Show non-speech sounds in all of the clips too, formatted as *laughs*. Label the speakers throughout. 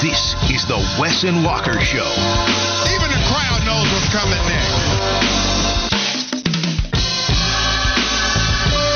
Speaker 1: This is the Wesson and Walker Show.
Speaker 2: Even the crowd knows what's coming next.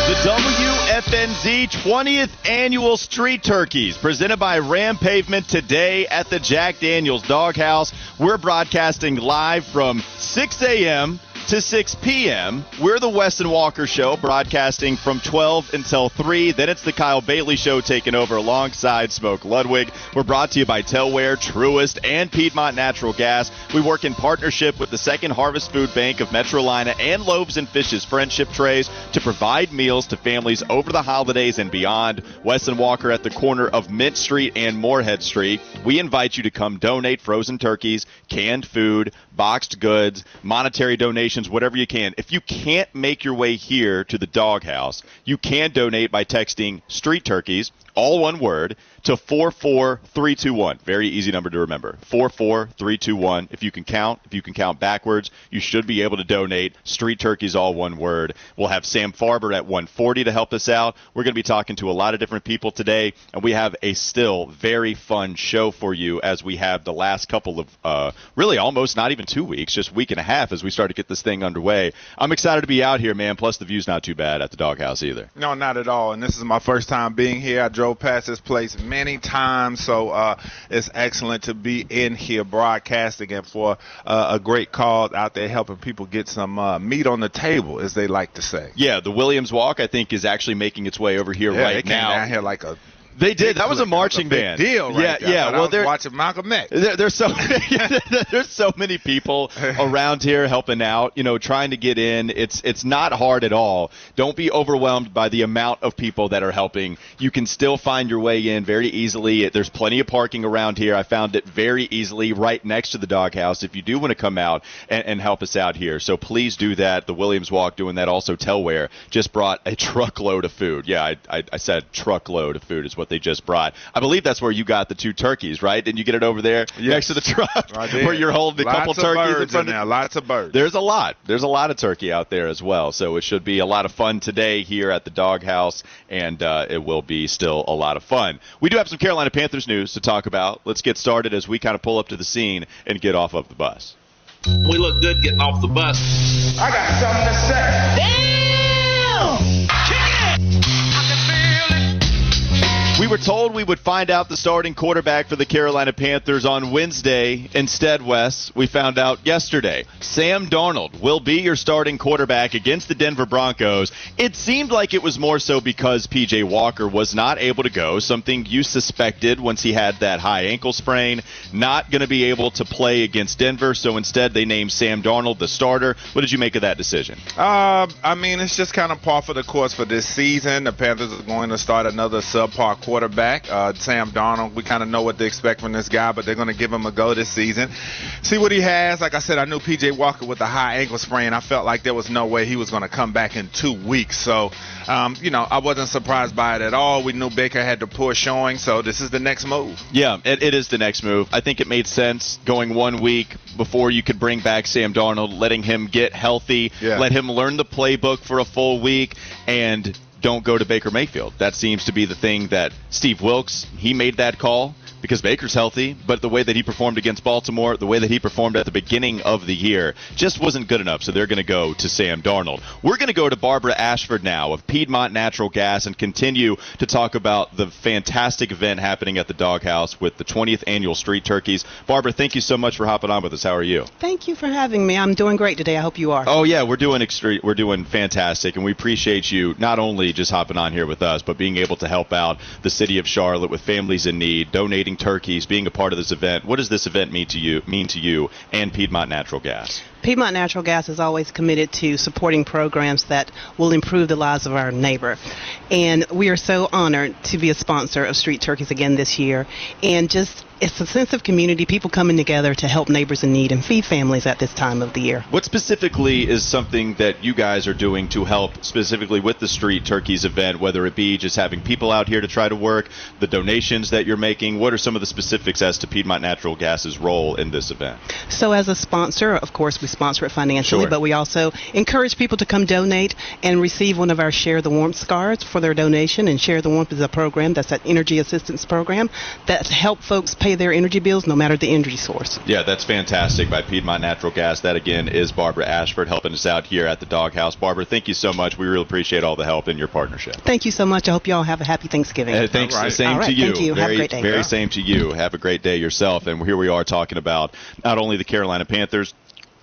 Speaker 3: The WFNZ 20th Annual Street Turkeys, presented by Ram Pavement today at the Jack Daniels Doghouse. We're broadcasting live from 6 a.m. to 6 p.m. We're the Wes and Walker Show, broadcasting from 12 until 3. Then it's the Kyle Bailey Show taking over alongside Smoke Ludwig. We're brought to you by Telware, Truist, and Piedmont Natural Gas. We work in partnership with the Second Harvest Food Bank of Metrolina and Loaves and Fishes Friendship Trays to provide meals to families over the holidays and beyond. Wes and Walker at the corner of Mint Street and Morehead Street. We invite you to come donate frozen turkeys, canned food, boxed goods, monetary donations, whatever you can. If you can't make your way here to the doghouse, you can donate by texting street turkeys, all one word, to 44321. Very easy number to remember. 44321. If you can count, if you can count backwards, you should be able to donate. Street turkeys, all one word. We'll have Sam Farber at 140 to help us out. We're going to be talking to a lot of different people today, and we have a still very fun show for you as we have the last couple of, uh, really almost not even two weeks, just week and a half as we start to get this thing underway. I'm excited to be out here, man. Plus, the view's not too bad at the doghouse either.
Speaker 2: No, not at all. And this is my first time being here. I drove past this place many times, so uh, it's excellent to be in here broadcasting and for uh, a great cause out there helping people get some uh, meat on the table, as they like to say.
Speaker 3: Yeah, the Williams Walk, I think, is actually making its way over here
Speaker 2: Yeah,
Speaker 3: right
Speaker 2: they came
Speaker 3: now.
Speaker 2: down here like a
Speaker 3: They did. That was a marching band.
Speaker 2: deal. Right
Speaker 3: yeah,
Speaker 2: there.
Speaker 3: Yeah. Well, they're
Speaker 2: watching Malcolm X.
Speaker 3: there, there's so *laughs* there's so many people *laughs* around here helping out. You know, trying to get in. It's it's not hard at all. Don't be overwhelmed by the amount of people that are helping. You can still find your way in very easily. There's plenty of parking around here. I found it very easily right next to the doghouse. If you do want to come out and, and help us out here, so please do that. The Williams Walk doing that. Also, Telware just brought a *laughs* truckload of food. Yeah, I, I, I said truckload of food is what they just brought. I believe that's where you got the two turkeys, right? Didn't you get it over there next to the truck *laughs*
Speaker 2: I *laughs* did.
Speaker 3: where you're holding a
Speaker 2: Lots
Speaker 3: couple
Speaker 2: of
Speaker 3: turkeys in front
Speaker 2: in
Speaker 3: of
Speaker 2: there. Lots of birds.
Speaker 3: there's a lot. There's a lot of turkey out there as well. So it should be a lot of fun today here at the doghouse, and uh, it will be still a lot of fun. We do have some Carolina Panthers news to talk about. Let's get started as we kind of pull up to the scene and get off of the bus.
Speaker 4: We look good getting off the bus.
Speaker 5: I got something to say.
Speaker 3: We were told we would find out the starting quarterback for the Carolina Panthers on Wednesday. Instead, Wes, we found out yesterday. Sam Darnold will be your starting quarterback against the Denver Broncos. It seemed like it was more so because PJ Walker was not able to go, something you suspected once he had that high ankle sprain. Not going to be able to play against Denver, so instead they named Sam Darnold the starter. What did you make of that decision?
Speaker 2: Uh, I mean, it's just kind of par for the course for this season. The Panthers are going to start another subpar quarterback, uh, Sam Darnold. We kind of know what to expect from this guy, but they're going to give him a go this season. See what he has. Like I said, I knew PJ Walker with a high ankle sprain. I felt like there was no way he was going to come back in two weeks. So, um, you know, I wasn't surprised by it at all. We knew Baker had the poor showing, so this is the next move.
Speaker 3: Yeah, it, it is the next move. I think it made sense going one week before you could bring back Sam Darnold, letting him get healthy,
Speaker 2: Yeah.
Speaker 3: let him learn the playbook for a full week, and don't go to Baker Mayfield. That seems to be the thing that Steve Wilks, he made that call because Baker's healthy, but the way that he performed against Baltimore, the way that he performed at the beginning of the year, just wasn't good enough. So they're going to go to Sam Darnold. We're going to go to Barbara Ashford now of Piedmont Natural Gas and continue to talk about the fantastic event happening at the Doghouse with the 20th annual Street Turkeys. Barbara, thank you so much for hopping on with us. How are you?
Speaker 6: Thank you for having me. I'm doing great today. I hope you are.
Speaker 3: Oh yeah, we're doing extre- we're doing fantastic, and we appreciate you not only just hopping on here with us, but being able to help out the city of Charlotte with families in need, donating turkeys, being a part of this event. What does this event mean to you? Mean to you and Piedmont Natural Gas?
Speaker 6: Piedmont Natural Gas is always committed to supporting programs that will improve the lives of our neighbor. And we are so honored to be a sponsor of Street Turkeys again this year. And just it's a sense of community, people coming together to help neighbors in need and feed families at this time of the year.
Speaker 3: What specifically is something that you guys are doing to help specifically with the Street Turkeys event, whether it be just having people out here to try to work, the donations that you're making? What are some of the specifics as to Piedmont Natural Gas's role in this event?
Speaker 6: So, as a sponsor, of course, we sponsor it financially,
Speaker 3: Sure.
Speaker 6: but we also encourage people to come donate and receive one of our Share the Warmth cards for their donation. And Share the Warmth is a program that's an energy assistance program that help folks pay their energy bills no matter the energy source.
Speaker 3: Yeah, that's fantastic by Piedmont Natural Gas. That again is Barbara Ashford helping us out here at the Doghouse. Barbara, thank you so much. We really appreciate all the help in your partnership.
Speaker 6: Thank you so much. I hope you all have a happy Thanksgiving.
Speaker 3: Uh, thanks.
Speaker 2: All right.
Speaker 3: Same
Speaker 6: All right,
Speaker 3: to you.
Speaker 6: thank you. Have a
Speaker 3: Very,
Speaker 6: great day.
Speaker 3: very
Speaker 6: Yeah.
Speaker 3: same to you. Have a great day yourself. And here we are talking about not only the Carolina Panthers.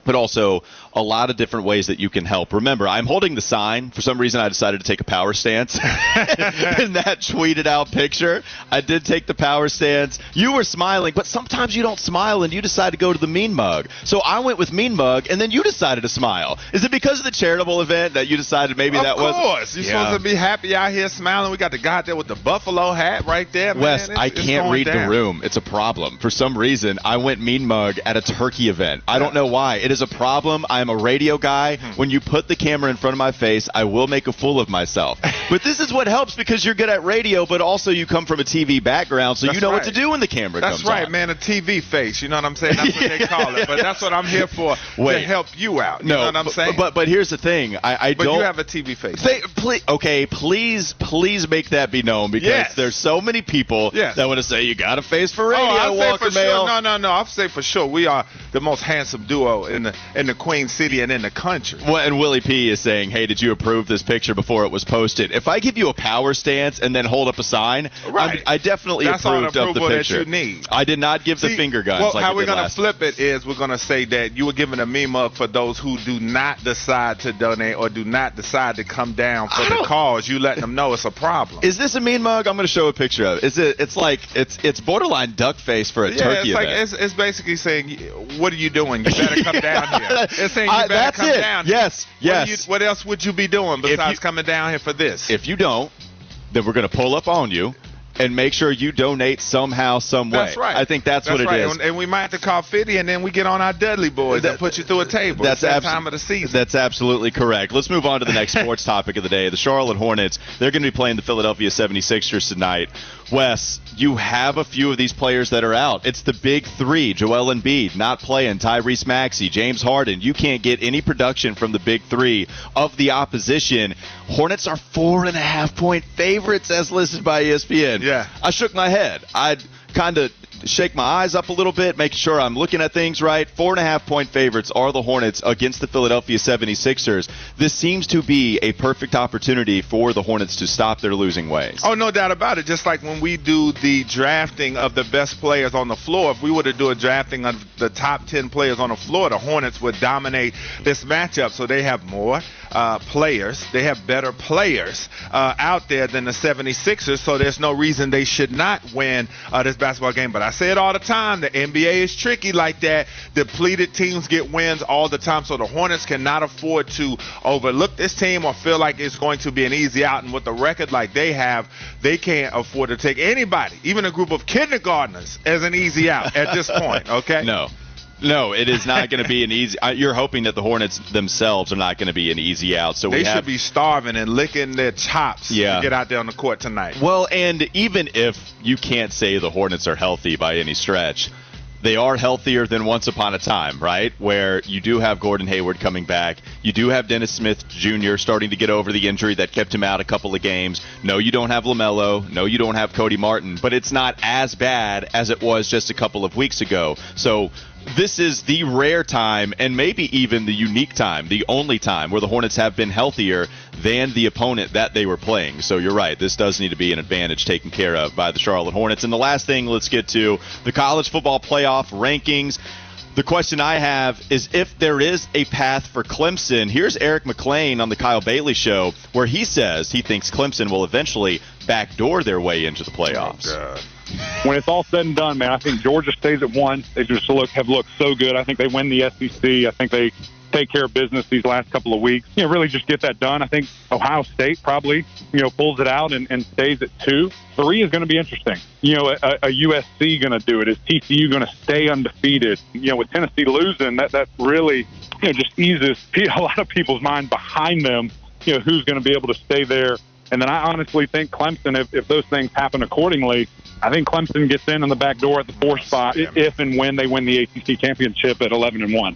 Speaker 3: But also a lot of different ways that you can help. Remember, I'm holding the sign. For some reason, I decided to take a power stance *laughs* in that tweeted out picture. I did take the power stance. You were smiling, but sometimes you don't smile and you decide to go to the mean mug. So I went with mean mug, and then you decided to smile. Is it because of the charitable event that you decided maybe
Speaker 2: of
Speaker 3: that was?
Speaker 2: Of course. You're
Speaker 3: Yeah.
Speaker 2: supposed to be happy out here smiling. We got the guy there with the buffalo hat right there. Man.
Speaker 3: Wes,
Speaker 2: It's-
Speaker 3: I can't read
Speaker 2: down.
Speaker 3: the room. It's a problem. For some reason, I went mean mug at a turkey event. I don't know why. It is a problem. I'm a radio guy.
Speaker 2: Hmm.
Speaker 3: When you put the camera in front of my face, I will make a fool of myself. *laughs* but this is what helps because you're good at radio, but also you come from a TV background, so you
Speaker 2: That's
Speaker 3: know what to do when the camera comes.
Speaker 2: That's
Speaker 3: comes
Speaker 2: right,
Speaker 3: on.
Speaker 2: man. A TV face. You know what I'm saying? That's what they *laughs* call it. But that's what I'm here for to help you out. You
Speaker 3: No,
Speaker 2: know what I'm
Speaker 3: but,
Speaker 2: saying?
Speaker 3: but but here's the thing. I, I
Speaker 2: But
Speaker 3: don't.
Speaker 2: you have a TV face.
Speaker 3: Say, please, okay, please, please make that be known because
Speaker 2: Yes.
Speaker 3: there's so many people
Speaker 2: Yes.
Speaker 3: that want to say you got a face for radio.
Speaker 2: Oh, I say for
Speaker 3: Mail.
Speaker 2: sure. No, no, no. I'll say for sure we are the most handsome duo in the in the Queen City and in the country.
Speaker 3: Well, and Willie P is saying, "Hey, did you approve this picture before it was posted?" If I give you a power stance and then hold up a sign,
Speaker 2: Right.
Speaker 3: I definitely
Speaker 2: That's
Speaker 3: approved of the
Speaker 2: approval that
Speaker 3: picture.
Speaker 2: you need.
Speaker 3: I did not give the finger guns
Speaker 2: Well,
Speaker 3: like
Speaker 2: how we're gonna flip it is we're gonna say that you were given a meme mug for those who do not decide to donate or do not decide to come down for the cause. You letting them know it's a problem.
Speaker 3: Is this a mean mug? I'm going to show a picture of. it. Is it? It's like it's it's borderline duck face for a
Speaker 2: yeah,
Speaker 3: turkey
Speaker 2: it's like it's, it's basically saying, "What are you doing? You better come down here." *laughs* It's saying you
Speaker 3: I-
Speaker 2: better
Speaker 3: that's
Speaker 2: come
Speaker 3: it.
Speaker 2: down. here.
Speaker 3: Yes,
Speaker 2: What,
Speaker 3: yes.
Speaker 2: you- what else would you be doing besides
Speaker 3: you-
Speaker 2: coming down here for this?
Speaker 3: if you don't, then we're going to pull up on you and make sure you donate somehow, some way.
Speaker 2: That's right.
Speaker 3: I think that's, what it
Speaker 2: right.
Speaker 3: is.
Speaker 2: And, and we might have to call 50, and then we get on our Dudley Boyz
Speaker 3: That-
Speaker 2: and put you through a table.
Speaker 3: That's
Speaker 2: it's that time of the season.
Speaker 3: That's absolutely correct. Let's move on to the next *laughs* sports topic of the day. The Charlotte Hornets, they're going to be playing the Philadelphia 76ers tonight. Wes, you have a few of these players that are out. It's the big three. Joel Embiid not playing. Tyrese Maxey, James Harden. You can't get any production from the big three of the opposition. Hornets are four and a half point favorites as listed by ESPN.
Speaker 2: Yeah.
Speaker 3: I shook my head. I'd kind of shake my eyes up a little bit, make sure I'm looking at things right. Four and a half point favorites are the Hornets against the Philadelphia 76ers. This seems to be a perfect opportunity for the Hornets to stop their losing ways.
Speaker 2: Oh, no doubt about it. Just like when we do the drafting of the best players on the floor, if we were to do a drafting of the top 10 players on the floor, the Hornets would dominate this matchup. So they have more uh, players, they have better players uh, out there than the 76ers. So there's no reason they should not win uh, this basketball game. But I say it all the time the NBA is tricky like that. Depleted teams get wins all the time. So the Hornets cannot afford to overlook this team or feel like it's going to be an easy out. And with the record like they have, they can't afford to take anybody, even a group of kindergartners, as an easy out at this point. Okay? *laughs*
Speaker 3: No. No, it is not going to be *laughs* an easy. You're hoping that the Hornets themselves are not going to be an easy out. So
Speaker 2: They
Speaker 3: we
Speaker 2: should be starving and licking their chops
Speaker 3: Yeah.
Speaker 2: to get out there on the court tonight.
Speaker 3: Well, and even if you can't say the Hornets are healthy by any stretch, they are healthier than once upon a time, right? Where you do have Gordon Hayward coming back. You do have Dennis Smith Jr. starting to get over the injury that kept him out a couple of games. No, you don't have LaMelo. No, you don't have Cody Martin. But it's not as bad as it was just a couple of weeks ago. So this is the rare time and maybe even the unique time, the only time where the Hornets have been healthier than the opponent that they were playing. So you're right. This does need to be an advantage taken care of by the Charlotte Hornets. And the last thing, let's get to the college football playoff rankings. The question I have is if there is a path for Clemson. Here's Eric Mac Lain on the Kyle Bailey show where he says he thinks Clemson will eventually backdoor their way into the playoffs.
Speaker 2: Oh.
Speaker 7: When it's all said and done, man, I think Georgia stays at one. They just look have looked so good. I think they win the SEC. I think they take care of business these last couple of weeks. You know, really just get that done. I think Ohio State probably, you know, pulls it out and, and stays at two. Three is going to be interesting. You know, a, a USC going to do it? Is TCU going to stay undefeated? You know, with Tennessee losing, that that really, you know, just eases *laughs* a lot of people's mind behind them. You know, who's going to be able to stay there? And then I honestly think Clemson, if, if those things happen accordingly, I think Clemson gets in on the back door at the four spot if and when they win the ACC championship at 11 and one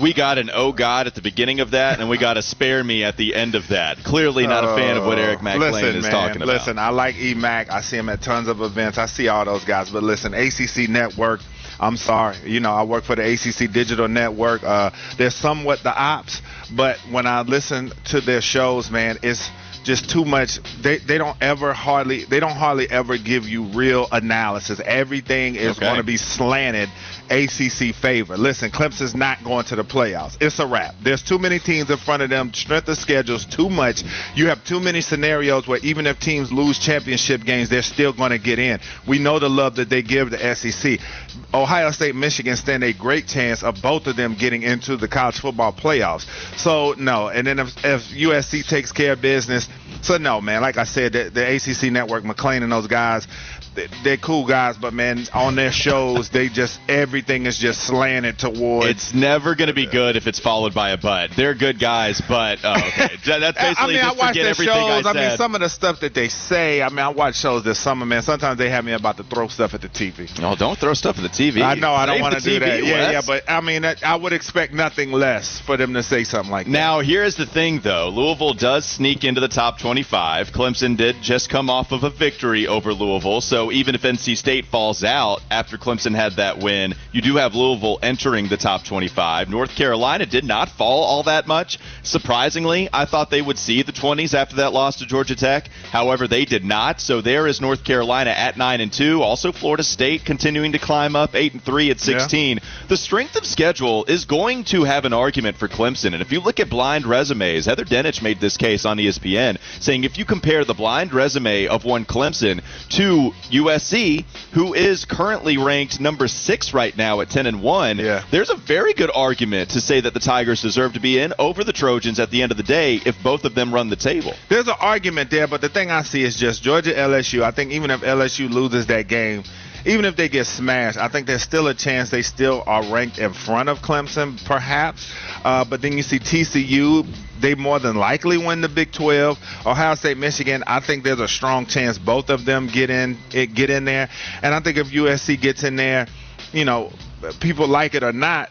Speaker 3: we got an oh god at the beginning of that, and we got a spare me at the end of that. Clearly not a fan of what Eric Mac Lain
Speaker 2: listen,
Speaker 3: is
Speaker 2: man,
Speaker 3: talking about.
Speaker 2: Listen, I like EMAC. I see him at tons of events. I see all those guys. But listen, ACC Network. I'm sorry. You know, I work for the ACC Digital Network. Uh, they're somewhat the ops, but when I listen to their shows, man, it's just too much. They they don't ever hardly they don't hardly ever give you real analysis. Everything is
Speaker 3: Okay.
Speaker 2: going to be slanted ACC favor. Listen, Clemson's not going to the playoffs. It's a wrap. There's too many teams in front of them. Strength of schedule's too much. You have too many scenarios where even if teams lose championship games, they're still going to get in. We know the love that they give the SEC. Ohio State, Michigan stand a great chance of both of them getting into the college football playoffs. So no, and then if, if USC takes care of business, so no, man. Like I said, the, the ACC network, Mac Lain and those guys, they're cool guys, but man, on their shows, they just everything is just slanted towards.
Speaker 3: It's never going to be good if it's followed by a but. They're good guys, but oh, okay. *laughs* That's basically
Speaker 2: I mean,
Speaker 3: just
Speaker 2: I watch their shows.
Speaker 3: I
Speaker 2: I, mean, some of the stuff that they say. I mean, I watch shows this summer, man. Sometimes they have me about to throw stuff at the TV.
Speaker 3: oh, don't throw stuff at the TV.
Speaker 2: I know I don't want to do that. Yeah,
Speaker 3: Wes.
Speaker 2: yeah, but I mean, I, I would expect nothing less for them to say something like that.
Speaker 3: Now, here's the thing, though. Louisville does sneak into the top 25. Clemson did just come off of a victory over Louisville, so even if NC State falls out after Clemson had that win, you do have Louisville entering the top 25. North Carolina did not fall all that much. Surprisingly, I thought they would see the 20s after that loss to Georgia Tech. However, they did not. So there is North Carolina at 9 and 2. Also, Florida State continuing to climb up 8 and 3 at 16. The strength of schedule is going to have an argument for Clemson. And if you look at blind resumes, Heather Dinich made this case on ESPN, saying if you compare the blind resume of one Clemson to USC, who is currently ranked number six right now at 10 and 1,
Speaker 2: Yeah.
Speaker 3: there's a very good argument to say that the Tigers deserve to be in over the Trojans at the end of the day if both of them run the table.
Speaker 2: There's an argument there, but the thing I see is just Georgia LSU. I think even if LSU loses that game, even if they get smashed, I think there's still a chance they still are ranked in front of Clemson, perhaps. Uh, but then you see TCU. They more than likely win the Big 12. Ohio State, Michigan. I think there's a strong chance both of them get in. It get in there. And I think if USC gets in there, you know, people like it or not,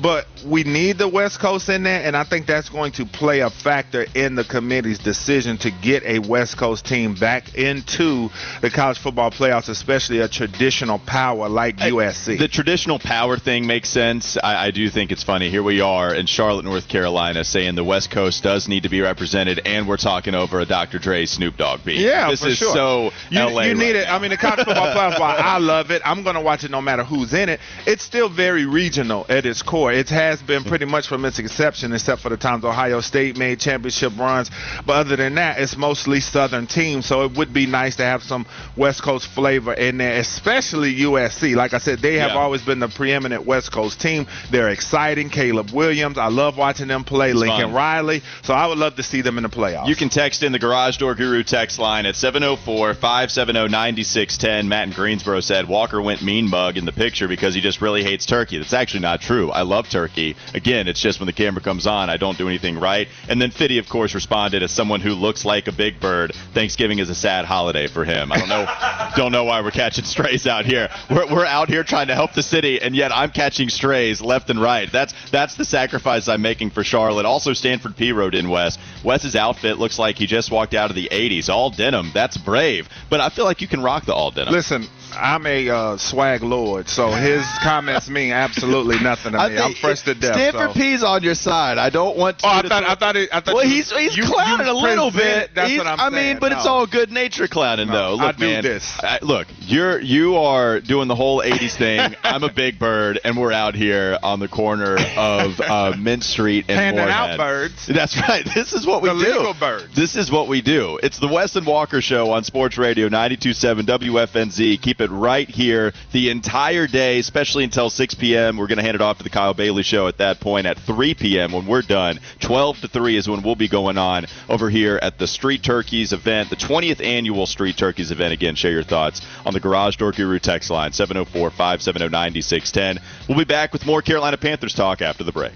Speaker 2: but we need the West Coast in there, and I think that's going to play a factor in the committee's decision to get a West Coast team back into the college football playoffs, especially a traditional power like USC.
Speaker 3: The traditional power thing makes sense. I, I do think it's funny. Here we are in Charlotte, North Carolina, saying the West Coast does need to be represented, and we're talking over a Dr. Dre Snoop Dogg beat.
Speaker 2: Yeah,
Speaker 3: this
Speaker 2: for
Speaker 3: is
Speaker 2: sure.
Speaker 3: so
Speaker 2: you,
Speaker 3: LA
Speaker 2: you need
Speaker 3: right
Speaker 2: it.
Speaker 3: now.
Speaker 2: I mean, the college football playoffs. While I love it, I'm going to watch it no matter who's in it. It's still very regional at its core. It has been hmm. pretty much from its inception, except for the times Ohio State made championship runs. But other than that, it's mostly Southern teams. So it would be nice to have some West Coast flavor in there, especially USC. Like I said, they have
Speaker 3: Yeah.
Speaker 2: always been the preeminent West Coast team. They're exciting. Caleb Williams, I love watching them play. Lincoln
Speaker 3: fun.
Speaker 2: Riley. So I would love to see them in the playoffs.
Speaker 3: You can text in the Garage Door Guru text line at 704 570 9610. Matt in Greensboro said Walker went mean mug in the picture because he just really hates turkey. That's actually not true. I love turkey. Again, it's just when the camera comes on, I don't do anything right. And then Fitty, of course, responded as someone who looks like a big bird. Thanksgiving is a sad holiday for him. I don't know, *laughs* don't know why we're catching strays out here. We're, we're out here trying to help the city, and yet I'm catching strays left and right. That's that's the sacrifice I'm making for Charlotte. Also, Stanford P wrote in Wes. Wes's outfit looks like he just walked out of the 80s, all denim. That's brave, but I feel like you can rock the all denim.
Speaker 2: Listen, I'm a uh, swag lord, so his *laughs* comments mean absolutely nothing to me. I'm fresh to death.
Speaker 3: Stanford
Speaker 2: so.
Speaker 3: P's on your side. I don't want to.
Speaker 2: Oh, I thought, I thought, it, I thought.
Speaker 3: Well,
Speaker 2: you,
Speaker 3: he's he's
Speaker 2: you,
Speaker 3: clowning
Speaker 2: you
Speaker 3: a little bit.
Speaker 2: That's
Speaker 3: He's-
Speaker 2: what I'm
Speaker 3: I
Speaker 2: saying.
Speaker 3: mean, but it's all good nature clowning,
Speaker 2: No,
Speaker 3: though.
Speaker 2: I
Speaker 3: Look,
Speaker 2: do
Speaker 3: man.
Speaker 2: this.
Speaker 3: I- look, you're you are doing the whole '80s thing. *laughs* I'm a big bird, and we're out here on the corner of uh, *laughs* Mint Street and
Speaker 2: Handing out birds.
Speaker 3: That's right. This is what we
Speaker 2: The
Speaker 3: do.
Speaker 2: legal birds.
Speaker 3: This is what we do. It's the Wes and Walker Show on Sports Radio 92.7 WFNZ. Keep it right here the entire day, especially until 6 p.m. We're going to hand it off to the Kyle Bailey Show at that point at 3 p.m. when we're done. 12 to 3 is when we'll be going on over here at the Street Turkeys event, the 20th annual Street Turkeys event. Again, share your thoughts on the Garage Door Guru text line 704 570 9610. We'll be back with more Carolina Panthers talk after the break.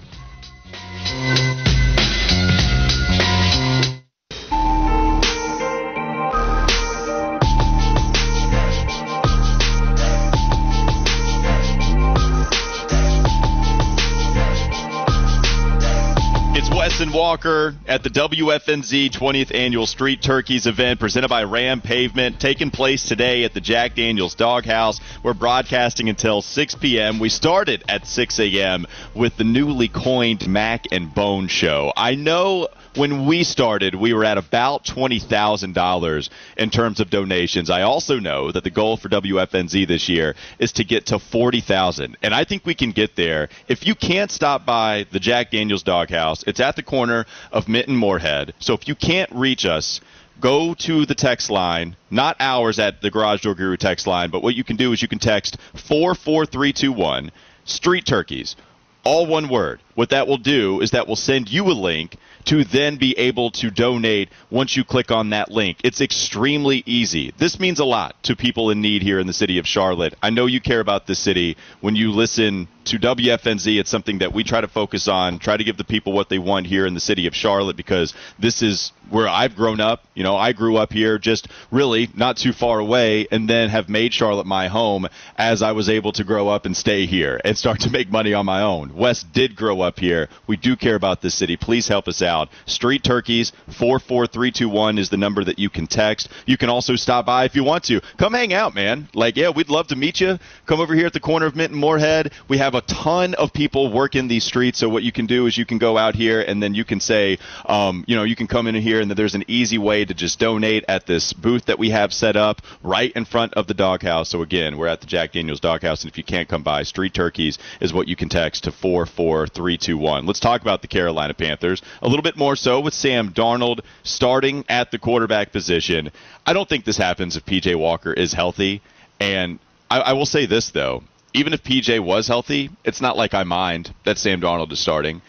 Speaker 3: Walker at the WFNZ 20th Annual Street Turkeys event presented by Ram Pavement, taking place today at the Jack Daniels Doghouse. We're broadcasting until 6 p.m. We started at 6 a.m. with the newly coined Mac and Bone Show. I know when we started, we were at about $20,000 in terms of donations. I also know that the goal for WFNZ this year is to get to 40,000. And I think we can get there. If you can't stop by the Jack Daniels Doghouse, it's at the corner of Minton Morehead. So if you can't reach us, go to the text line, not ours at the Garage Door Guru text line, but what you can do is you can text 44321 Street Turkeys all one word. What that will do is that will send you a link to then be able to donate once you click on that link. It's extremely easy. This means a lot to people in need here in the city of Charlotte. I know you care about the city. When you listen to WFNZ, it's something that we try to focus on, try to give the people what they want here in the city of Charlotte because this is where I've grown up. You know, I grew up here just really not too far away and then have made Charlotte my home as I was able to grow up and stay here and start to make money on my own. Wes did grow up here. We do care about this city. Please help us out. Street Turkeys 44321 is the number that you can text. You can also stop by if you want to. Come hang out, man. Like, yeah, we'd love to meet you. Come over here at the corner of Mint and Morehead. We have a ton of people work in these streets. So what you can do is you can go out here and then you can say, um, you know, you can come in here and there's an easy way to just donate at this booth that we have set up right in front of the doghouse. So again, we're at the Jack Daniels Doghouse, and if you can't come by, Street Turkeys is what you can text to four four three two one. Let's talk about the Carolina Panthers a little bit more so with Sam Darnold starting at the quarterback position. I don't think this happens if PJ Walker is healthy, and I, I will say this though. Even if PJ was healthy, it's not like I mind that Sam Darnold is starting.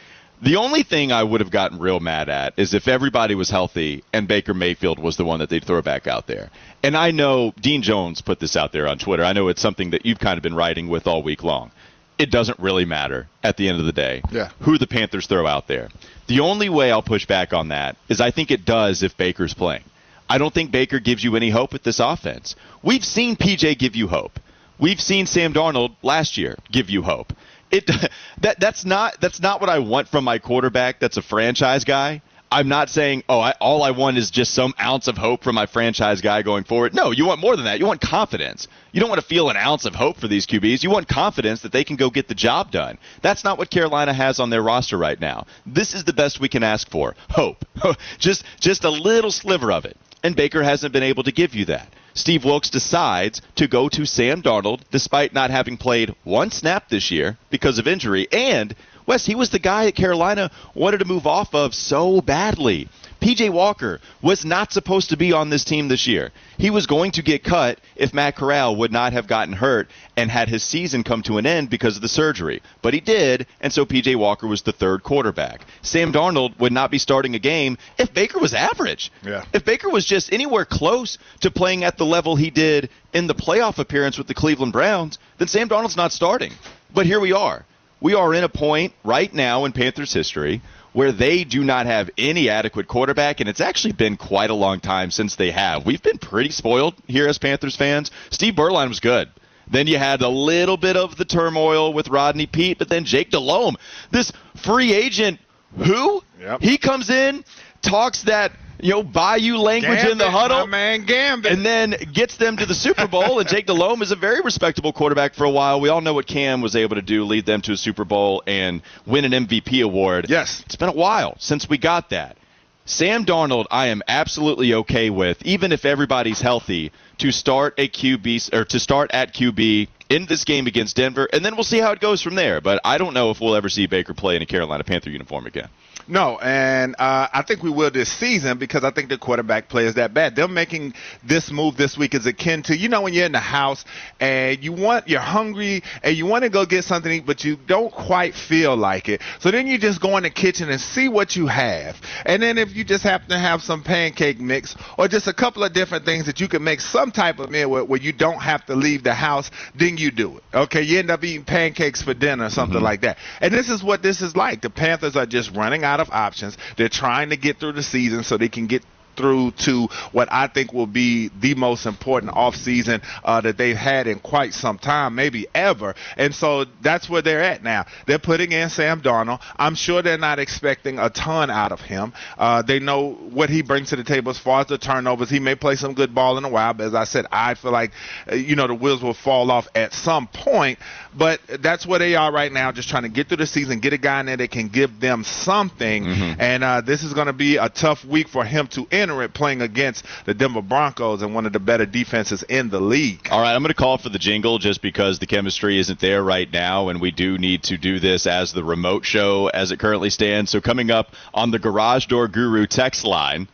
Speaker 3: The only thing I would have gotten real mad at is if everybody was healthy and Baker Mayfield was the one that they'd throw back out there. And I know Dean Jones put this out there on Twitter. I know it's something that you've kind of been writing with all week long. It doesn't really matter at the end of the day
Speaker 2: Yeah.
Speaker 3: who the Panthers throw out there. The only way I'll push back on that is I think it does if Baker's playing. I don't think Baker gives you any hope with this offense. We've seen PJ give you hope. We've seen Sam Darnold last year give you hope. It *laughs* that that's not that's not what I want from my quarterback. That's a franchise guy. I'm not saying, oh, I, all I want is just some ounce of hope from my franchise guy going forward. No, you want more than that. You want confidence. You don't want to feel an ounce of hope for these QBs. You want confidence that they can go get the job done. That's not what Carolina has on their roster right now. This is the best we can ask for. Hope. *laughs* just just a little sliver of it. And Baker hasn't been able to give you that. Steve Wilks decides to go to Sam Darnold despite not having played one snap this year because of injury. And, Wes, he was the guy that Carolina wanted to move off of so badly. PJ Walker was not supposed to be on this team this year. He was going to get cut if Matt Corral would not have gotten hurt and had his season come to an end because of the surgery. But he did, and so PJ Walker was the third quarterback. Sam Darnold would not be starting a game if Baker was average.
Speaker 2: Yeah.
Speaker 3: If Baker was just anywhere close to playing at the level he did in the playoff appearance with the Cleveland Browns, then Sam Darnold's not starting. But here we are. We are in a point right now in Panthers history where they do not have any adequate quarterback, and it's actually been quite a long time since they have. We've been pretty spoiled here as Panthers fans. Steve Beuerlein was good. Then you had a little bit of the turmoil with Rodney Peete, but then Jake Delhomme, this free agent, who
Speaker 2: Yep.
Speaker 3: he comes in, talks that you know, Bayou language
Speaker 2: Gambit,
Speaker 3: in the huddle.
Speaker 2: man Gambit.
Speaker 3: And then gets them to the Super Bowl. and Jake Delhomme is a very respectable quarterback for a while. We all know what Cam was able to do, lead them to a Super Bowl and win an MVP award.
Speaker 2: Yes.
Speaker 3: It's been a while since we got that. Sam Darnold, I am absolutely okay with, even if everybody's healthy, to start a QB or to start at QB in this game against Denver, and then we'll see how it goes from there. But I don't know if we'll ever see Baker play in a Carolina Panther uniform again.
Speaker 2: No, and uh, I think we will this season because I think the quarterback play is that bad. Them making this move this week is akin to you know when you're in the house and you want you're hungry and you want to go get something but you don't quite feel like it. So then you just go in the kitchen and see what you have, and then if you just happen to have some pancake mix or just a couple of different things that you can make some type of meal where, where you don't have to leave the house, then you do it. Okay, you end up eating pancakes for dinner or something
Speaker 3: Mm-hmm.
Speaker 2: like that. And this is what this is like. The Panthers are just running out of options. They're trying to get through the season so they can get through to what I think will be the most important offseason uh, that they've had in quite some time, maybe ever. And so that's where they're at now. They're putting in Sam Darnold. I'm sure they're not expecting a ton out of him. Uh, they know what he brings to the table as far as the turnovers. He may play some good ball in a while, but as I said, I feel like, uh, you know, the wheels will fall off at some point. But that's where they are right now, just trying to get through the season, get a guy in there that can give them something. And uh, this is going to be a tough week for him to enter it playing against the Denver Broncos and one of the better defenses in the league.
Speaker 3: All right, I'm going to call for the jingle just because the chemistry isn't there right now, and we do need to do this as the remote show as it currently stands. So, coming up on the Garage Door Guru text line.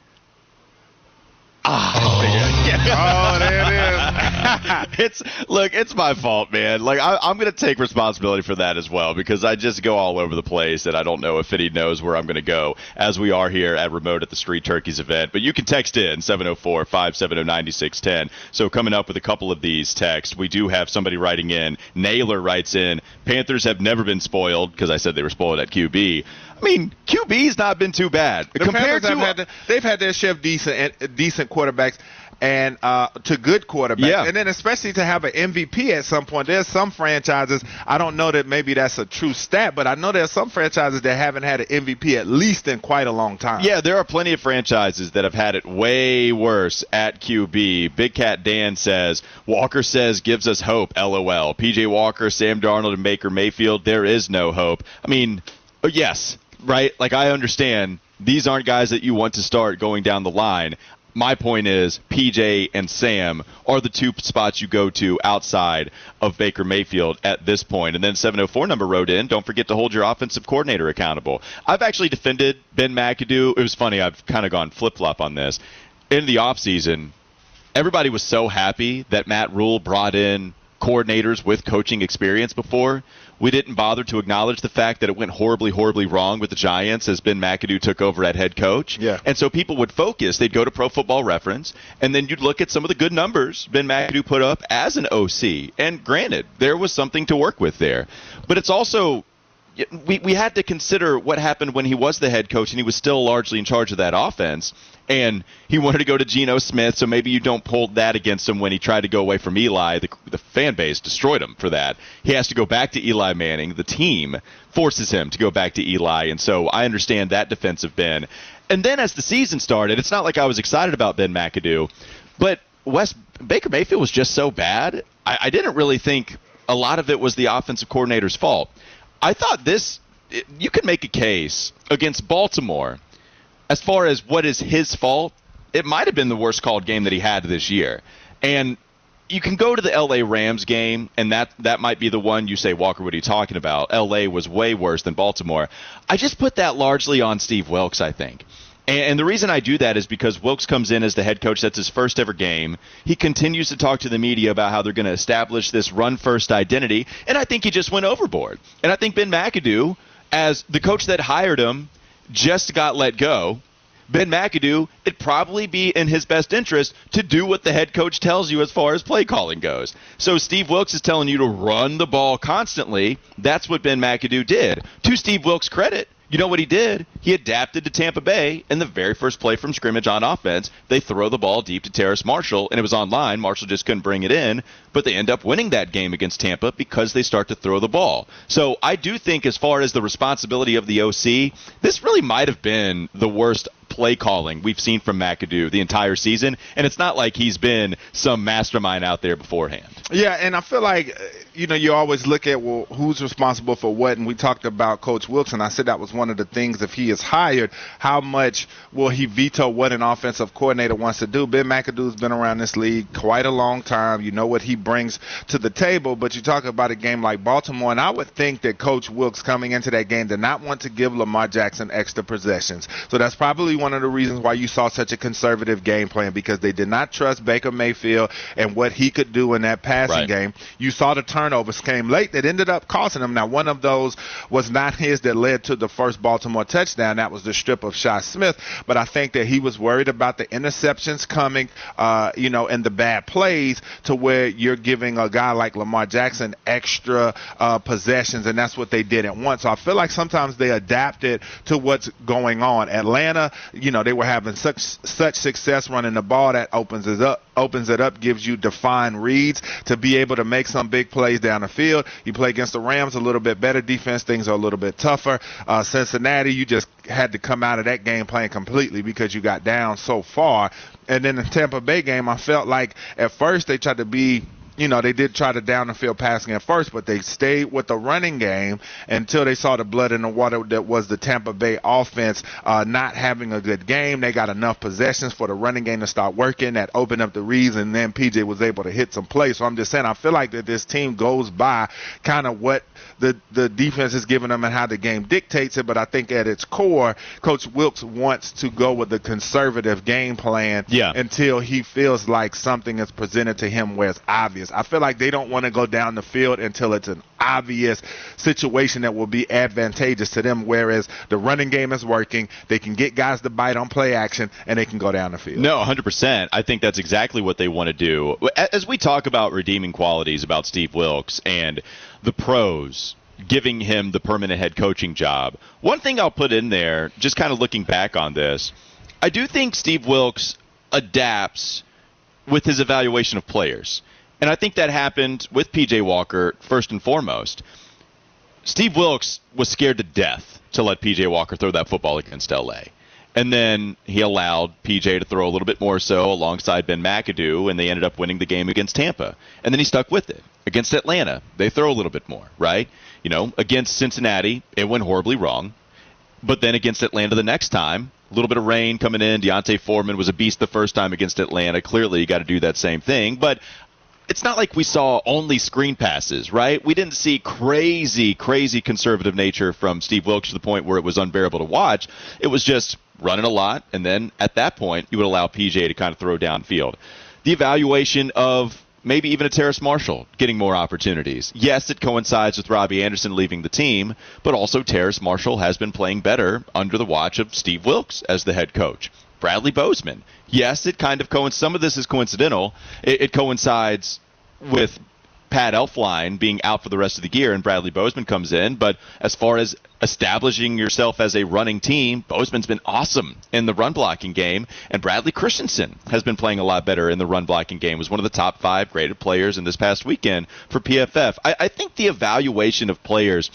Speaker 3: Ah.
Speaker 2: Oh, there it is. *laughs*
Speaker 3: it's look, it's my fault, man. Like I, I'm going to take responsibility for that as well because I just go all over the place, and I don't know if any knows where I'm going to go as we are here at remote at the Street Turkeys event. But you can text in 704-570-9610. So coming up with a couple of these texts, we do have somebody writing in. Naylor writes in, Panthers have never been spoiled because I said they were spoiled at QB. I mean, QB's not been too bad
Speaker 2: The
Speaker 3: compared
Speaker 2: Panthers
Speaker 3: to
Speaker 2: had the, they've had their share of decent decent quarterbacks and uh, to good quarterbacks,
Speaker 3: Yeah.
Speaker 2: and then especially to have an MVP at some point. There's some franchises I don't know that maybe that's a true stat, but I know there's some franchises that haven't had an MVP at least in quite a long time.
Speaker 3: Yeah, there are plenty of franchises that have had it way worse at QB. Big Cat Dan says Walker says gives us hope. LOL. PJ Walker, Sam Darnold, and Baker Mayfield. There is no hope. I mean, uh, yes, right. Like I understand these aren't guys that you want to start going down the line. My point is, PJ and Sam are the two spots you go to outside of Baker Mayfield at this point. And then 704 number wrote in, don't forget to hold your offensive coordinator accountable. I've actually defended Ben McAdoo. It was funny, I've kind of gone flip flop on this. In the offseason, everybody was so happy that Matt Rhule brought in coordinators with coaching experience before. We didn't bother to acknowledge the fact that it went horribly, horribly wrong with the Giants as Ben McAdoo took over at head coach.
Speaker 2: Yeah.
Speaker 3: And so people would focus. They'd go to Pro Football Reference, and then you'd look at some of the good numbers Ben McAdoo put up as an OC. And granted, there was something to work with there. But it's also we, we had to consider what happened when he was the head coach and he was still largely in charge of that offense. And he *laughs* wanted to go to Geno Smith, so maybe you don't hold that against him when he tried to go away from Eli. The, the fan base destroyed him for that. He has to go back to Eli Manning. The team forces him to go back to Eli. And so I understand that defensive Ben. And then as the season started, it's not like I was excited about Ben McAdoo, but Wes Baker Mayfield was just so bad. I, I didn't really think a lot of it was the offensive coordinator's fault. I thought this it- you can make a case against Baltimore as far as what is his fault. It might have been the worst called game that he had this year, and you can go to the LA Rams game, and that that might be the one you say, Walker, what are you talking about? LA was way worse than Baltimore. I just put that largely on Steve Wilks, I think. And, the reason I do that is because Wilks comes in as the head coach. That's his first ever game. He continues to talk to the media about how they're going to establish this run first identity. And I think he just went overboard. And I think Ben McAdoo, as the coach that hired him, just got let go. Ben McAdoo, it'd probably be in his best interest to do what the head coach tells you as far as play calling goes. So Steve Wilks is telling you to run the ball constantly. That's what Ben McAdoo did. To Steve Wilks' credit, you know what he did? He adapted to Tampa Bay in the very first play from scrimmage on offense. They throw the ball deep to Terrace Marshall, and it was online. Marshall just couldn't bring it in, but they end up winning that game against Tampa because they start to throw the ball. So I do think, as far as the responsibility of the OC, this really might have been the worst play calling we've seen from McAdoo the entire season, and it's not like he's been some mastermind out there beforehand.
Speaker 2: Yeah, and I feel like uh, you know you always look at well who's responsible for what, and we talked about Coach Wilson. I said that was one of the things if he is hired, how much will he veto what an offensive coordinator wants to do? Ben McAdoo's been around this league quite a long time. You know what he brings to the table, but you talk about a game like Baltimore, and I would think that Coach Wilks coming into that game did not want to give Lamar Jackson extra possessions. So that's probably one of the reasons why you saw such a conservative game plan because they did not trust Baker Mayfield and what he could do in that passing right. game. You saw the turnovers came late that ended up costing him. Now, one of those was not his that led to the first Baltimore touchdown. That was the strip of Shi Smith. But I think that he was worried about the interceptions coming, uh, you know, and the bad plays to where you're giving a guy like Lamar Jackson extra uh, possessions, and that's what they didn't want. So I feel like sometimes they adapted to what's going on. Atlanta, you know, they were having such such success running the ball that opens it up opens it up, gives you defined reads to be able to make some big plays down the field. You play against the Rams a little bit better defense, things are a little bit tougher. Uh, Cincinnati, you just had to come out of that game playing completely because you got down so far. And then the Tampa Bay game, I felt like at first they tried to be you know, they did try to down the field passing at first, but they stayed with the running game until they saw the blood in the water that was the Tampa Bay offense uh, not having a good game. They got enough possessions for the running game to start working. That opened up the reads, and then PJ was able to hit some plays. So I'm just saying, I feel like that this team goes by kind of what the the defense is giving them and how the game dictates it. But I think at its core, Coach Wilks wants to go with the conservative game plan
Speaker 3: yeah.
Speaker 2: until he feels like something is presented to him where it's obvious. I feel like they don't want to go down the field until it's an obvious situation that will be advantageous to them. Whereas the running game is working, they can get guys to bite on play action, and they can go down the field.
Speaker 3: No, 100%. I think that's exactly what they want to do. As we talk about redeeming qualities about Steve Wilks and the pros giving him the permanent head coaching job, one thing I'll put in there, just kind of looking back on this, I do think Steve Wilks adapts with his evaluation of players. And I think that happened with PJ Walker first and foremost. Steve Wilks was scared to death to let PJ Walker throw that football against LA. And then he allowed PJ to throw a little bit more so alongside Ben McAdoo, and they ended up winning the game against Tampa. And then he stuck with it. Against Atlanta, they throw a little bit more, right? You know, against Cincinnati, it went horribly wrong. But then against Atlanta the next time, a little bit of rain coming in. D'Onta Foreman was a beast the first time against Atlanta. Clearly, you got to do that same thing. But it's not like we saw only screen passes, right? We didn't see crazy, crazy conservative nature from Steve Wilks to the point where it was unbearable to watch. It was just running a lot, and then at that point, you would allow PJ to kind of throw downfield. The evaluation of maybe even a Terrace Marshall getting more opportunities. Yes, it coincides with Robbie Anderson leaving the team, but also Terrace Marshall has been playing better under the watch of Steve Wilks as the head coach. Bradley Bozeman. Yes, it kind of coincides. Some of this is coincidental. It, it coincides with Pat Elflein being out for the rest of the year and Bradley Bozeman comes in. But as far as establishing yourself as a running team, Bozeman's been awesome in the run blocking game, and Bradley Christensen has been playing a lot better in the run blocking game. Was one of the top five graded players in this past weekend for PFF. I, I think the evaluation of players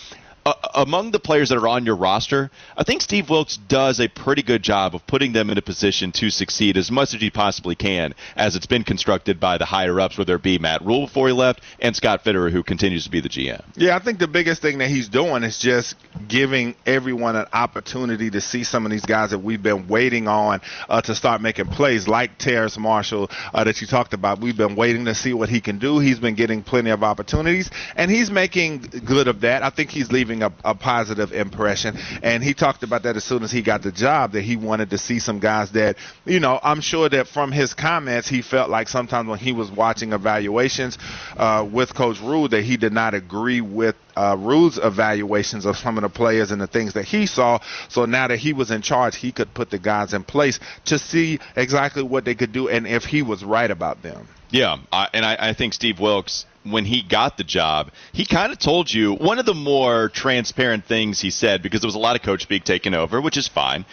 Speaker 3: uh, among the players that are on your roster, I think Steve Wilks does a pretty good job of putting them in a position to succeed as much as he possibly can, as it's been constructed by the higher ups, whether it be Matt Rhule before he left and Scott Fitterer, who continues to be the GM.
Speaker 2: Yeah, I think the biggest thing that he's doing is just giving everyone an opportunity to see some of these guys that we've been waiting on uh, to start making plays, like Terrace Marshall uh, that you talked about. We've been waiting to see what he can do. He's been getting plenty of opportunities, and he's making good of that. I think he's leaving leaving a, a positive impression. And he talked about that as soon as he got the job, that he wanted to see some guys that, you know, I'm sure that from his comments, he felt like sometimes when he was watching evaluations uh, with Coach Rhule, that he did not agree with uh, Rhule's evaluations of some of the players and the things that he saw. So now that he was in charge, he could put the guys in place to see exactly what they could do and if he was right about them.
Speaker 3: Yeah, I, and I, I think Steve Wilks when he got the job, he kind of told you one of the more transparent things he said because there was a lot of coach speak taken over, which is fine.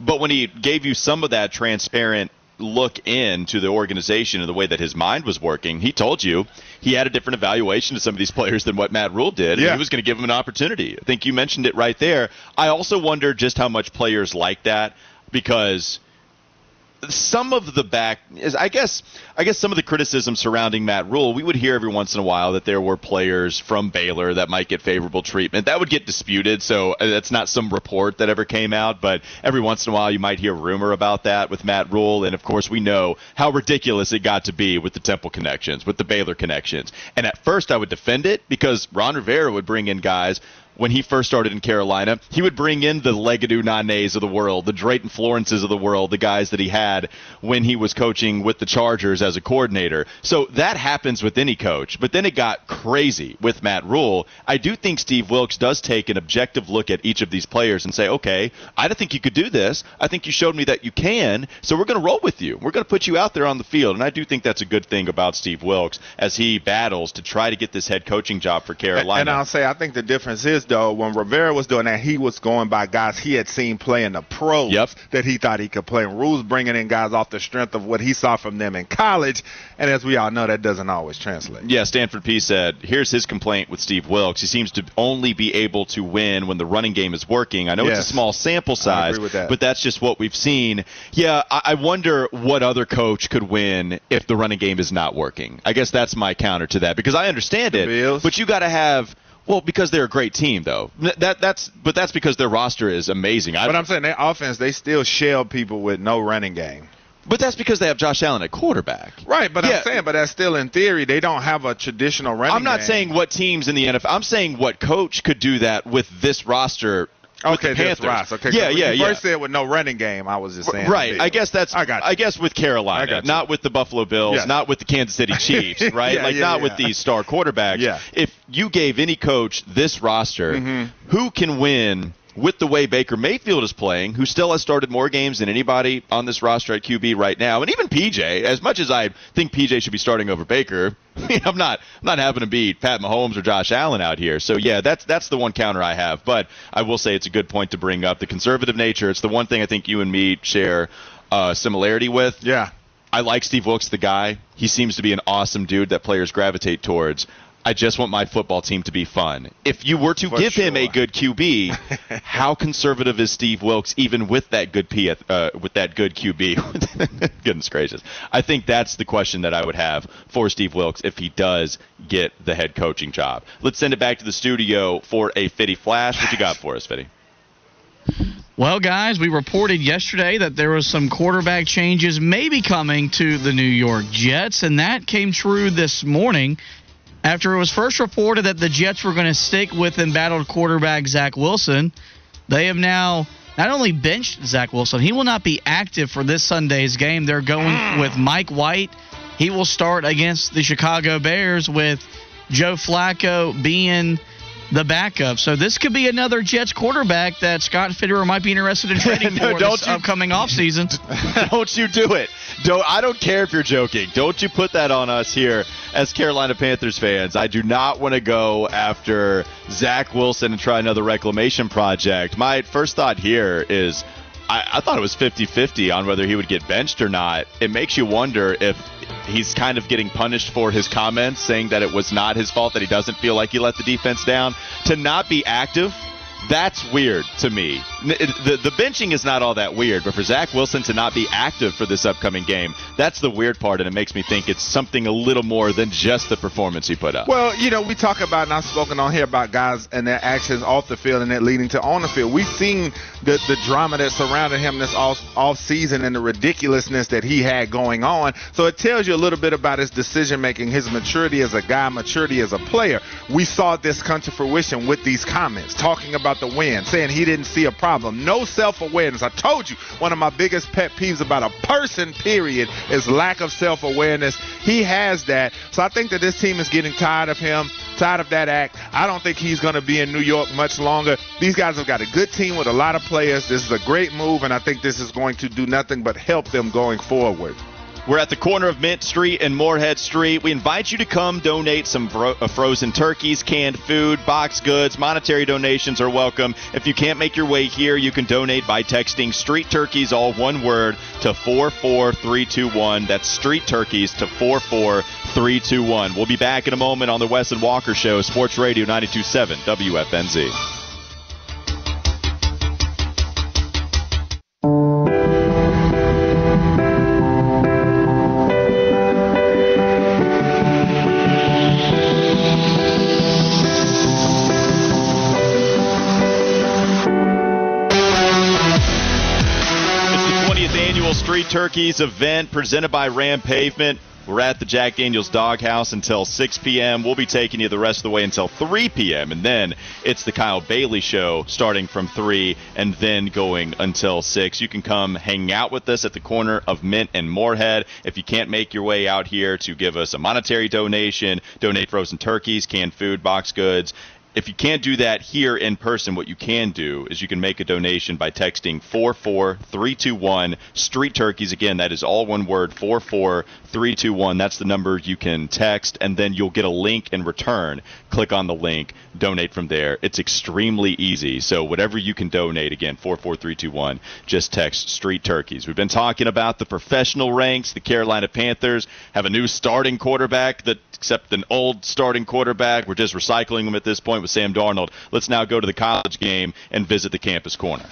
Speaker 3: But when he gave you some of that transparent look into the organization and the way that his mind was working, he told you he had a different evaluation of some of these *laughs* players than what Matt Rhule did.
Speaker 2: Yeah.
Speaker 3: he was going to give him an opportunity. I think you mentioned it right there. I also wonder just how much players like that. because some of the back is I guess I guess some of the criticism surrounding Matt Rhule, we would hear every once in a while that there were players from Baylor that might get favorable treatment. That would get disputed, so uh, that's not some report that ever came out, but every once in a while you might hear rumor about that with Matt Rhule, and of course we know how ridiculous it got to be with the Temple connections, with the Baylor connections. And at first I would defend it because Ron Rivera would bring in guys when he first started in Carolina, he would bring in the Legedu Naanees of the world, the Drayton Florences of the world, the guys that he had when he was coaching with the Chargers as a coordinator. So that happens with any coach. But then it got crazy with Matt Rhule. I do think Steve Wilks does take an objective look at each of these players and say, okay, I don't think you could do this. I think you showed me that you can. So we're going to roll with you. We're going to put you out there on the field. And I do think that's a good thing about Steve Wilks as he battles to try to get this head coaching job for Carolina.
Speaker 2: And I'll say, I think the difference is though, when Rivera was doing that, he was going by guys he had seen playing the pros
Speaker 3: yep.
Speaker 2: that he thought he could play. And Rhule's bringing in guys off the strength of what he saw from them in college, and as we all know, that doesn't always translate.
Speaker 3: Yeah, Stanford P said, here's his complaint with Steve Wilks. He seems to only be able to win when the running game is working. I know yes. it's a small sample size,
Speaker 2: that.
Speaker 3: but that's just what we've seen. Yeah, I-, I wonder what other coach could win if the running game is not working. I guess that's my counter to that because I understand it, but you got to have well, because they're a great team, though. That that's but that's because their roster is amazing.
Speaker 2: But I'm saying their offense, they still shell people with no running game.
Speaker 3: But that's because they have Josh Allen at quarterback.
Speaker 2: Right, but yeah. I'm saying, but that's still in theory. They don't have a traditional running.
Speaker 3: I'm not
Speaker 2: game.
Speaker 3: saying what teams in the NFL. I'm saying what coach could do that with this roster
Speaker 2: Okay,
Speaker 3: this
Speaker 2: Ross. Okay,
Speaker 3: yeah, yeah,
Speaker 2: you
Speaker 3: yeah.
Speaker 2: First said with no running game, I was just saying.
Speaker 3: Right. I guess that's.
Speaker 2: I got. You.
Speaker 3: I guess with Carolina, not with the Buffalo Bills, not with the Kansas City *laughs* Chiefs, right?
Speaker 2: yeah,
Speaker 3: like
Speaker 2: yeah,
Speaker 3: not with these star quarterbacks.
Speaker 2: Yeah.
Speaker 3: If you gave any coach this roster,
Speaker 2: mm-hmm.
Speaker 3: who can win? With the way Baker Mayfield is playing, who still has started more games than anybody on this roster at QB right now, and even PJ, as much as I think PJ should be starting over Baker, *laughs* I'm not I'm not having to beat Pat Mahomes or Josh Allen out here. So yeah, that's that's the one counter I have. But I will say it's a good point to bring up the conservative nature. It's the one thing I think you and me share uh, similarity with.
Speaker 2: Yeah.
Speaker 3: I like Steve Wilks, the guy. He seems to be an awesome dude that players gravitate towards. I just want my football team to be fun. If you were to
Speaker 2: For
Speaker 3: give
Speaker 2: sure.
Speaker 3: him a good QB, *laughs* how conservative is Steve Wilks even with that good P uh, with that good QB? *laughs* Goodness gracious. I think that's the question that I would have for Steve Wilks if he does get the head coaching job. Let's send it back to the studio for a Fitty Flash. What you got for us, Fitty?
Speaker 8: Well, guys, we reported yesterday that there was some quarterback changes maybe coming to the New York Jets, and that came true this morning after it was first reported that the Jets were going to stick with embattled quarterback Zach Wilson. They have now not only benched Zach Wilson, he will not be active for this Sunday's game. They're going mm. with Mike White. He will start against the Chicago Bears with Joe Flacco being the backup. So this could be another Jets quarterback that Scott Fitterer might be interested in *laughs* trading
Speaker 3: No,
Speaker 8: for
Speaker 3: don't
Speaker 8: this
Speaker 3: you-
Speaker 8: upcoming offseason. *laughs*
Speaker 3: don't you do it. Don't I don't care if you're joking. Don't you put that on us here as Carolina Panthers fans. I do not want to go after Zach Wilson and try another reclamation project. My first thought here is I, I thought it was 50-50 on whether he would get benched or not. It makes you wonder if he's kind of getting punished for his comments saying that it was not his fault that he doesn't feel like he let the defense down to not be active that's weird to me. The, the benching is not all that weird, but for Zach Wilson to not be active for this upcoming game, that's the weird part, and it makes me think it's something a little more than just the performance he put up.
Speaker 2: Well, you know, we talk about, and I've spoken on here about guys and their actions off the field and that leading to on the field. We've seen the, the drama that surrounded him this off, off season and the ridiculousness that he had going on. So it tells you a little bit about his decision making, his maturity as a guy, maturity as a player. We saw this come to fruition with these comments, talking about the win, saying he didn't see a problem. No self awareness. I told you, one of my biggest pet peeves about a person, period, is lack of self awareness. He has that. So I think that this team is getting tired of him, tired of that act. I don't think he's going to be in New York much longer. These guys have got a good team with a lot of players. This is a great move, and I think this is going to do nothing but help them going forward.
Speaker 3: We're at the corner of Mint Street and Morehead Street. We invite you to come donate some fro- uh, frozen turkeys, canned food, box goods. Monetary donations are welcome. If you can't make your way here, you can donate by texting Street Turkeys, all one word, to 44321. That's Street Turkeys to 44321. We'll be back in a moment on the Wes and Walker Show, Sports Radio 927 WFNZ. Turkeys event presented by Ram Pavement. We're at the Jack Daniels Doghouse until 6 p.m. We'll be taking you the rest of the way until 3 p.m. And then it's the Kyle Bailey Show starting from 3 and then going until 6. You can come hang out with us at the corner of Mint and Morehead. If you can't make your way out here to give us a monetary donation, donate frozen turkeys, canned food, box goods, if you can't do that here in person, what you can do is you can make a donation by texting 44321 Street Turkeys. Again, that is all one word 44321. That's the number you can text, and then you'll get a link in return. Click on the link, donate from there. It's extremely easy. So, whatever you can donate, again, 44321, just text Street Turkeys. We've been talking about the professional ranks. The Carolina Panthers have a new starting quarterback that, except an old starting quarterback. We're just recycling them at this point with Sam Darnold. Let's now go to the college game and visit the campus corner.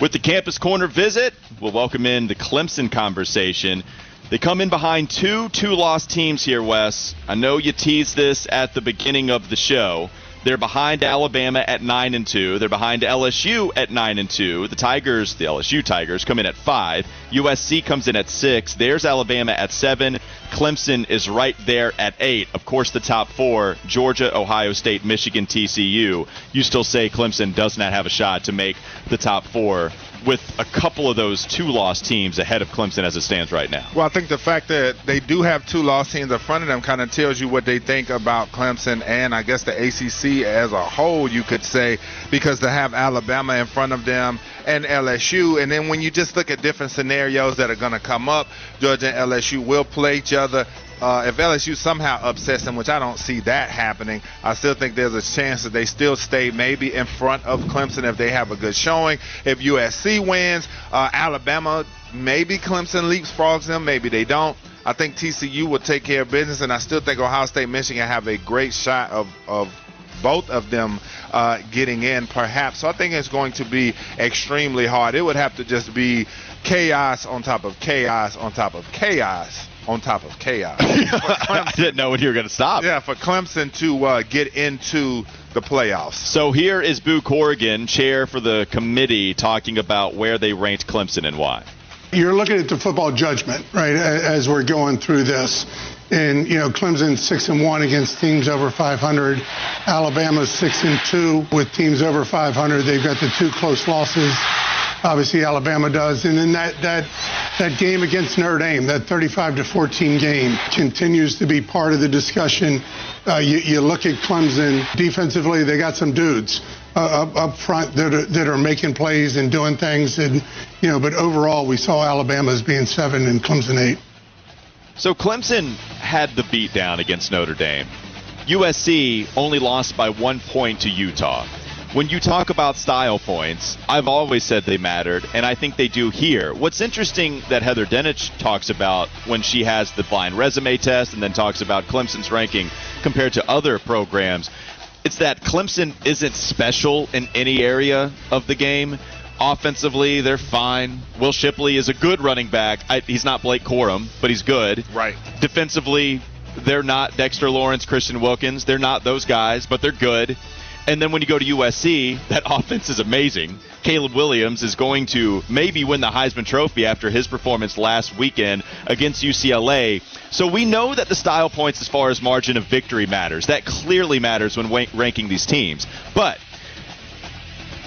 Speaker 3: With the campus corner visit, we'll welcome in the Clemson conversation. They come in behind two two loss teams here, Wes. I know you teased this at the beginning of the show. They're behind Alabama at nine and two. They're behind LSU at nine and two. The Tigers, the LSU Tigers, come in at five. USC comes in at six. There's Alabama at seven. Clemson is right there at eight. Of course, the top four: Georgia, Ohio State, Michigan, TCU. You still say Clemson does not have a shot to make the top four with a couple of those two loss teams ahead of Clemson as it stands right now.
Speaker 2: Well, I think the fact that they do have two loss teams in front of them kind of tells you what they think about Clemson and I guess the ACC as a whole, you could say, because to have Alabama in front of them and LSU, and then when you just look at different scenarios that are going to come up, Georgia and LSU will play each other. Uh, if LSU somehow upsets them, which I don't see that happening, I still think there's a chance that they still stay maybe in front of Clemson if they have a good showing. If USC wins, uh, Alabama, maybe Clemson leapfrogs them, maybe they don't. I think TCU will take care of business, and I still think Ohio State, Michigan have a great shot of, of both of them uh, getting in, perhaps. So I think it's going to be extremely hard. It would have to just be chaos on top of chaos on top of chaos on top of chaos. *laughs*
Speaker 3: I didn't know when you were going to stop.
Speaker 2: Yeah, for Clemson to uh, get into the playoffs.
Speaker 3: So here is Boo Corrigan, chair for the committee, talking about where they ranked Clemson and why.
Speaker 9: You're looking at the football judgment, right, as we're going through this. And you know, Clemson six and one against teams over 500. Alabama's six and two with teams over 500. They've got the two close losses. Obviously, Alabama does. And then that that that game against Notre Dame, that 35 to 14 game, continues to be part of the discussion. Uh, you, you, look at Clemson defensively; they got some dudes. Uh, up, up front that are, that are making plays and doing things, and you know. But overall, we saw Alabama as being seven and Clemson eight.
Speaker 3: So Clemson had the beat down against Notre Dame. USC only lost by one point to Utah. When you talk about style points, I've always said they mattered, and I think they do here. What's interesting that Heather Dinich talks about when she has the blind resume test and then talks about Clemson's ranking compared to other programs, it's that Clemson isn't special in any area of the game. Offensively, they're fine. Will Shipley is a good running back. I, he's not Blake Corum, but he's good.
Speaker 2: Right.
Speaker 3: Defensively, they're not Dexter Lawrence, Christian Wilkins. They're not those guys, but they're good. And then when you go to USC, that *laughs* offense is amazing. Caleb Williams is going to maybe win the Heisman Trophy after his performance last weekend against UCLA. So we know that the style points as far as margin of victory matters. That clearly matters when ranking these teams. But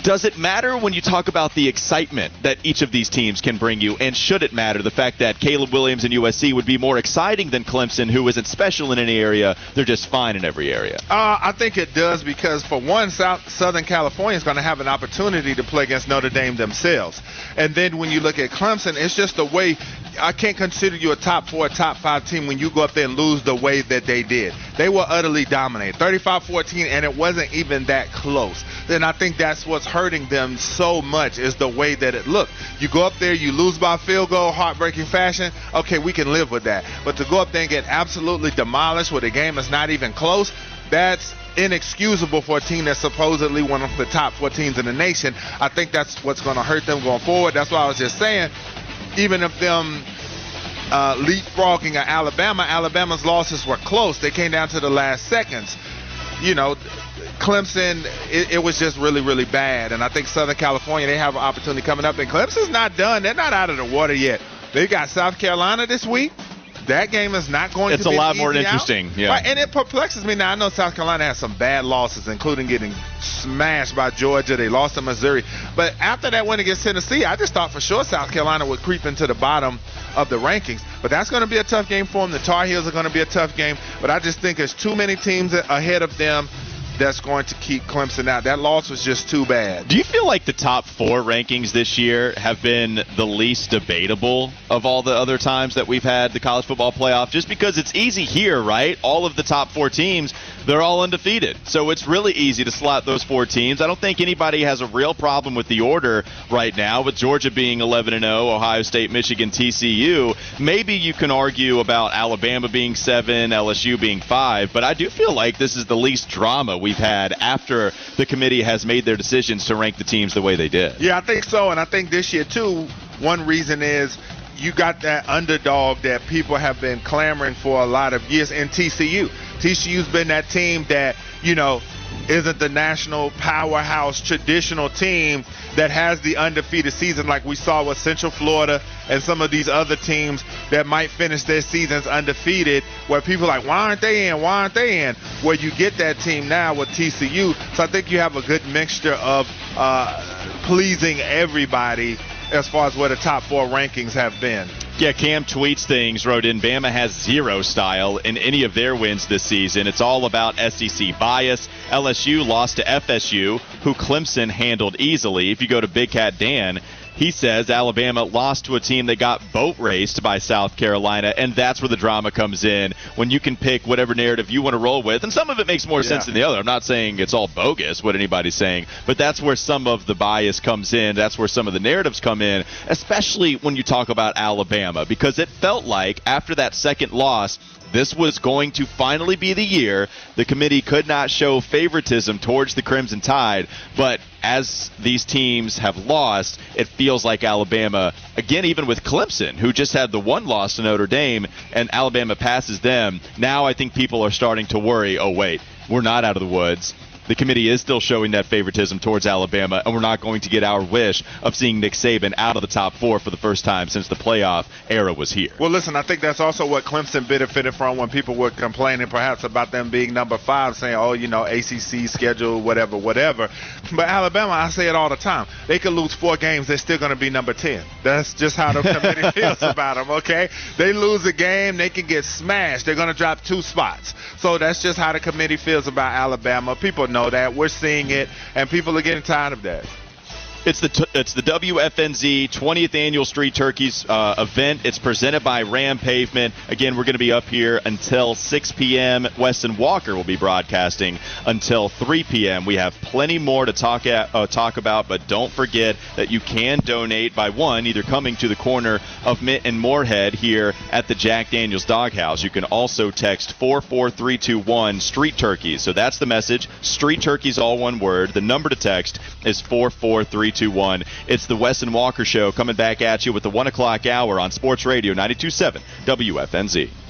Speaker 3: does it matter when you talk about the excitement that each of these teams can bring you? And should it matter the fact that Caleb Williams and USC would be more exciting than Clemson, who isn't special in any area? They're just fine in every area.
Speaker 2: Uh, I think it does because, for one, South, Southern California is going to have an opportunity to play against Notre Dame themselves. And then when you look at Clemson, it's just the way I can't consider you a top four, top five team when you go up there and lose the way that they did. They were utterly dominated 35 14, and it wasn't even that close. Then I think that's what's hurting them so much is the way that it looked. You go up there, you lose by field goal, heartbreaking fashion. Okay, we can live with that. But to go up there and get absolutely demolished with a game that's not even close, that's inexcusable for a team that's supposedly one of the top four teams in the nation. I think that's what's going to hurt them going forward. That's why I was just saying, even if them uh, leapfrogging Alabama, Alabama's losses were close. They came down to the last seconds. you know, Clemson, it, it, was just really, really bad. And I think Southern California, they have an opportunity coming up. And Clemson's not done. They're not out of the water yet. They got South Carolina this week. That game is not going
Speaker 3: it's
Speaker 2: to
Speaker 3: be a lot more interesting.
Speaker 2: Out.
Speaker 3: Yeah.
Speaker 2: Right, and it perplexes me now. I know South Carolina has some bad losses, including getting smashed by Georgia. They lost to Missouri. But after that win against Tennessee, I just thought for sure South Carolina would creep into the bottom of the rankings. But that's going to be a tough game for them. The Tar Heels are going to be a tough game. But I just think there's too many teams ahead of them that's going to keep Clemson out. That loss was just too bad.
Speaker 3: Do you feel like the top four rankings this year have been the least debatable of all the other times that we've had the college football playoff? Just because it's easy here, right? All of the top four teams, they're all undefeated. So it's really easy to slot those four teams. I don't think anybody has a real problem with the order right now, with Georgia being 11 and 0, Ohio State, Michigan, TCU. Maybe you can argue about Alabama being 7, LSU being 5, but I do feel like this is the least drama we've had after the committee has made their decisions to rank the teams the way they did.
Speaker 2: Yeah, I think so. And I think this year, too, one reason is you got that underdog that people have been clamoring for a lot of years in TCU. TCU's been that team that, you know, isn't the national powerhouse traditional team that has the undefeated season like we saw with Central Florida and some of these other teams that might finish their seasons undefeated where people are like why aren't they in? Why aren't they in? Where you get that team now with TCU so I think you have a good mixture of uh, pleasing everybody as far as where the top four rankings have been.
Speaker 3: Yeah, Cam tweets things, wrote in Bama has zero style in any of their wins this season. It's all about SEC bias. LSU lost to FSU, who Clemson handled easily. If you go to Big Cat Dan, he says Alabama lost to a team that got boat raced by South Carolina, and that's where the drama comes in when you can pick whatever narrative you want to roll with. And some of it makes more yeah. sense than the other. I'm not saying it's all bogus, what anybody's saying, but that's where some of the bias comes in. That's where some of the narratives come in, especially when you talk about Alabama, because it felt like after that second loss, this was going to finally be the year the committee could not show favoritism towards the Crimson Tide, but as these teams have lost, it feels like Alabama, again, even with Clemson, who just had the one loss to Notre Dame, and Alabama passes them. Now I think people are starting to worry oh, wait, we're not out of the woods the committee is still showing that favoritism towards Alabama, and we're not going to get our wish of seeing Nick Saban out of the top four for the first time since the playoff era was here.
Speaker 2: Well, listen, I think that's also what Clemson benefited from when people were complaining perhaps about them being number five, saying, oh, you know, ACC schedule, whatever, whatever. But Alabama, I say it all the time, they could lose four games, they're still going to be number 10. That's just how the committee *laughs* feels about them, okay? They lose a game, they can get smashed. They're going to drop two spots. So that's just how the committee feels about Alabama. People know that. We're seeing it, and people are getting tired of that.
Speaker 3: It's the t- it's the WFNZ 20th annual Street Turkeys uh, event. It's presented by Ram Pavement. Again, we're going to be up here until 6 p.m. Wes and Walker will be broadcasting until 3 p.m. We have plenty more to talk at, uh, talk about, but don't forget that you can donate by one either coming to the corner of Mint and Morehead here at the Jack Daniels Doghouse. You can also text 44321 Street Turkeys. So that's the message. Street Turkeys, all one word. The number to text is 44321. 321. It's the Wes and Walker Show coming back at you with the 1 o'clock hour on Sports Radio 927 WFNZ.